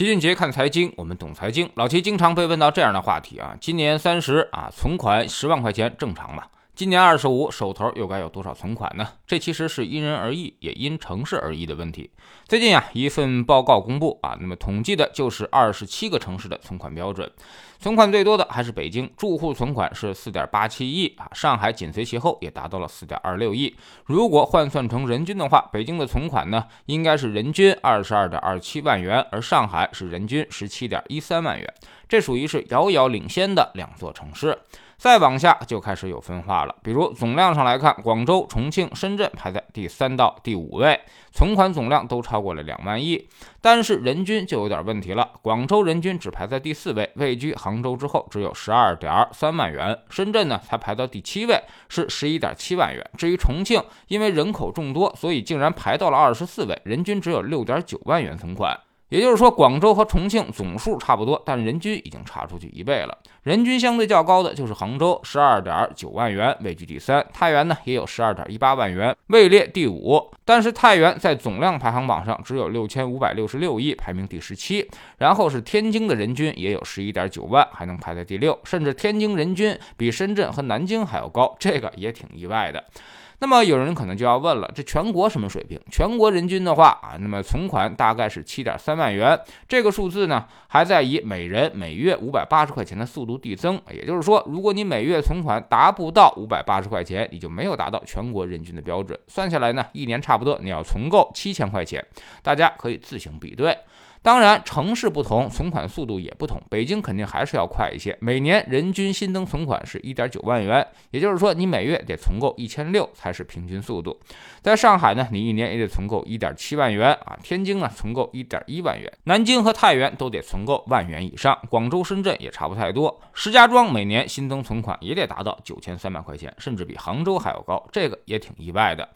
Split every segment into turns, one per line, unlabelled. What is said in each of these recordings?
齐俊杰看财经，我们懂财经。老齐经常被问到这样的话题啊，今年三十啊，存款十万块钱正常吗？今年二十五，手头又该有多少存款呢？这其实是因人而异，也因城市而异的问题。最近啊，一份报告公布啊，那么统计的就是二十七个城市的存款标准，存款最多的还是北京，住户存款是四点八七亿啊，上海紧随其后，也达到了四点二六亿。如果换算成人均的话，北京的存款呢，应该是人均二十二点二七万元，而上海是人均十七点一三万元，这属于是遥遥领先的两座城市。再往下就开始有分化了，比如总量上来看，广州、重庆、深圳排在第三到第五位，存款总量都超过了两万亿。但是人均就有点问题了，广州人均只排在第四位，位居杭州之后，只有十二点三万元。深圳呢才排到第七位，是十一点七万元。至于重庆，因为人口众多，所以竟然排到了二十四位，人均只有六点九万元存款。也就是说，广州和重庆总数差不多，但人均已经差出去一倍了。人均相对较高的就是杭州，十二点九万元位居第三。太原呢也有十二点一八万元，位列第五。但是太原在总量排行榜上只有六千五百六十六亿，排名第十七。然后是天津的人均也有十一点九万，还能排在第六。甚至天津人均比深圳和南京还要高，这个也挺意外的。那么有人可能就要问了，这全国什么水平？全国人均的话啊，那么存款大概是七点三万元，这个数字呢还在以每人每月五百八十块钱的速度递增。也就是说，如果你每月存款达不到五百八十块钱，你就没有达到全国人均的标准。算下来呢，一年差不多你要存够七千块钱，大家可以自行比对。当然，城市不同，存款速度也不同。北京肯定还是要快一些，每年人均新增存款是一点九万元，也就是说，你每月得存够一千六才是平均速度。在上海呢，你一年也得存够一点七万元啊。天津呢，存够一点一万元，南京和太原都得存够万元以上，广州、深圳也差不太多。石家庄每年新增存款也得达到九千三百块钱，甚至比杭州还要高，这个也挺意外的。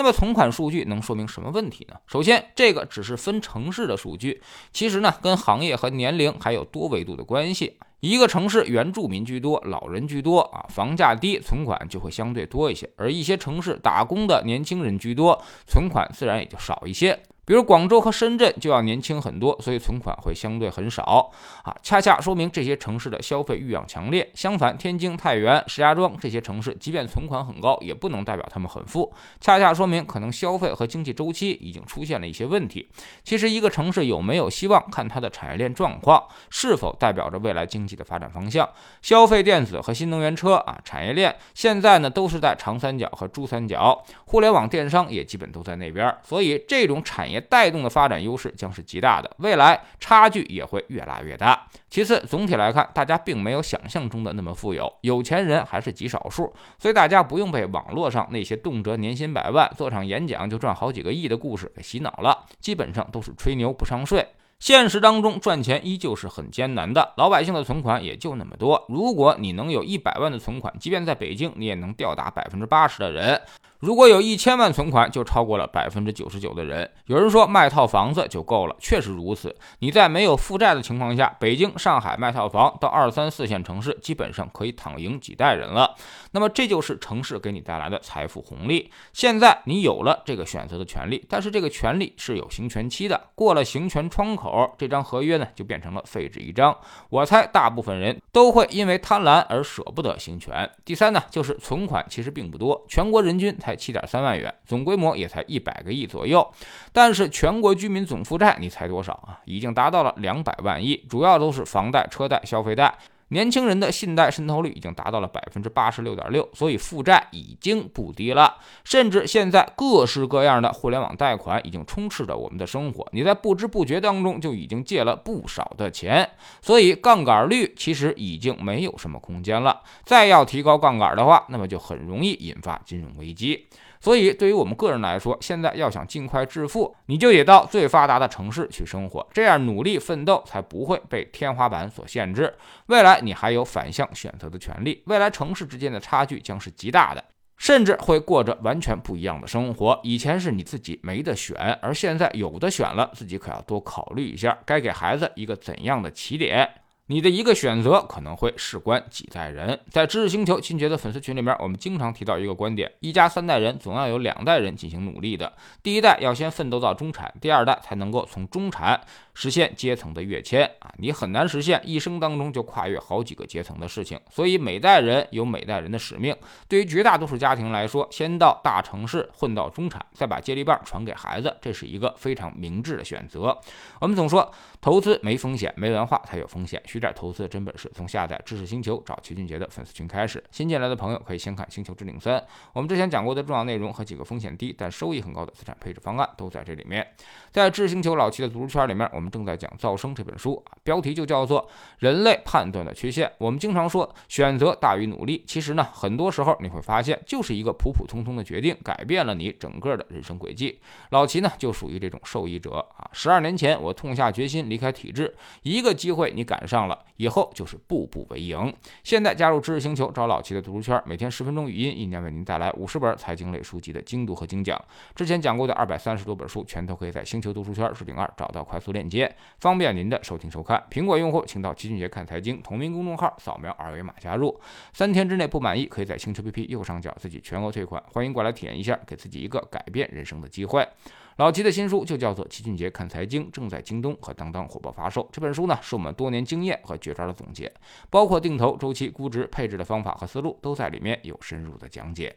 那么存款数据能说明什么问题呢？首先，这个只是分城市的数据，其实呢，跟行业和年龄还有多维度的关系。一个城市原住民居多，老人居多啊，房价低，存款就会相对多一些；而一些城市打工的年轻人居多，存款自然也就少一些。比如广州和深圳就要年轻很多，所以存款会相对很少啊，恰恰说明这些城市的消费欲望强烈。相反，天津、太原、石家庄这些城市，即便存款很高，也不能代表他们很富，恰恰说明可能消费和经济周期已经出现了一些问题。其实，一个城市有没有希望，看它的产业链状况是否代表着未来经济的发展方向。消费电子和新能源车啊，产业链现在呢都是在长三角和珠三角，互联网电商也基本都在那边，所以这种产业。带动的发展优势将是极大的，未来差距也会越拉越大。其次，总体来看，大家并没有想象中的那么富有，有钱人还是极少数，所以大家不用被网络上那些动辄年薪百万、做场演讲就赚好几个亿的故事给洗脑了，基本上都是吹牛不上税。现实当中赚钱依旧是很艰难的，老百姓的存款也就那么多。如果你能有一百万的存款，即便在北京，你也能吊打百分之八十的人。如果有一千万存款，就超过了百分之九十九的人。有人说卖套房子就够了，确实如此。你在没有负债的情况下，北京、上海卖套房，到二三四线城市，基本上可以躺赢几代人了。那么这就是城市给你带来的财富红利。现在你有了这个选择的权利，但是这个权利是有行权期的，过了行权窗口，这张合约呢就变成了废纸一张。我猜大部分人都会因为贪婪而舍不得行权。第三呢，就是存款其实并不多，全国人均才。才七点三万元，总规模也才一百个亿左右，但是全国居民总负债你猜多少啊？已经达到了两百万亿，主要都是房贷、车贷、消费贷。年轻人的信贷渗透率已经达到了百分之八十六点六，所以负债已经不低了。甚至现在各式各样的互联网贷款已经充斥着我们的生活，你在不知不觉当中就已经借了不少的钱，所以杠杆率其实已经没有什么空间了。再要提高杠杆的话，那么就很容易引发金融危机。所以，对于我们个人来说，现在要想尽快致富，你就得到最发达的城市去生活，这样努力奋斗才不会被天花板所限制。未来你还有反向选择的权利，未来城市之间的差距将是极大的，甚至会过着完全不一样的生活。以前是你自己没得选，而现在有的选了，自己可要多考虑一下，该给孩子一个怎样的起点。你的一个选择可能会事关几代人。在知识星球秦杰的粉丝群里面，我们经常提到一个观点：一家三代人总要有两代人进行努力的。第一代要先奋斗到中产，第二代才能够从中产。实现阶层的跃迁啊，你很难实现一生当中就跨越好几个阶层的事情。所以每代人有每代人的使命。对于绝大多数家庭来说，先到大城市混到中产，再把接力棒传给孩子，这是一个非常明智的选择。我们总说投资没风险，没文化才有风险。学点投资的真本事，从下载知识星球找齐俊杰的粉丝群开始。新进来的朋友可以先看《星球置顶三》，我们之前讲过的重要内容和几个风险低但收益很高的资产配置方案都在这里面。在知识星球老齐的读书圈里面，我们正在讲《噪声》这本书啊，标题就叫做《人类判断的缺陷》。我们经常说选择大于努力，其实呢，很多时候你会发现，就是一个普普通通的决定，改变了你整个的人生轨迹。老齐呢，就属于这种受益者啊。十二年前，我痛下决心离开体制，一个机会你赶上了，以后就是步步为营。现在加入知识星球，找老齐的读书圈，每天十分钟语音，一年为您带来五十本财经类书籍的精读和精讲。之前讲过的二百三十多本书，全都可以在星球读书圈置顶二找到快速链接，方便您的收听收看。苹果用户请到齐俊杰看财经同名公众号，扫描二维码加入。三天之内不满意，可以在星球 P P 右上角自己全额退款。欢迎过来体验一下，给自己一个改变人生的机会。老齐的新书就叫做《齐俊杰看财经》，正在京东和当当火爆发售。这本书呢，是我们多年经验和绝招的总结，包括定投、周期、估值、配置的方法和思路，都在里面有深入的讲解。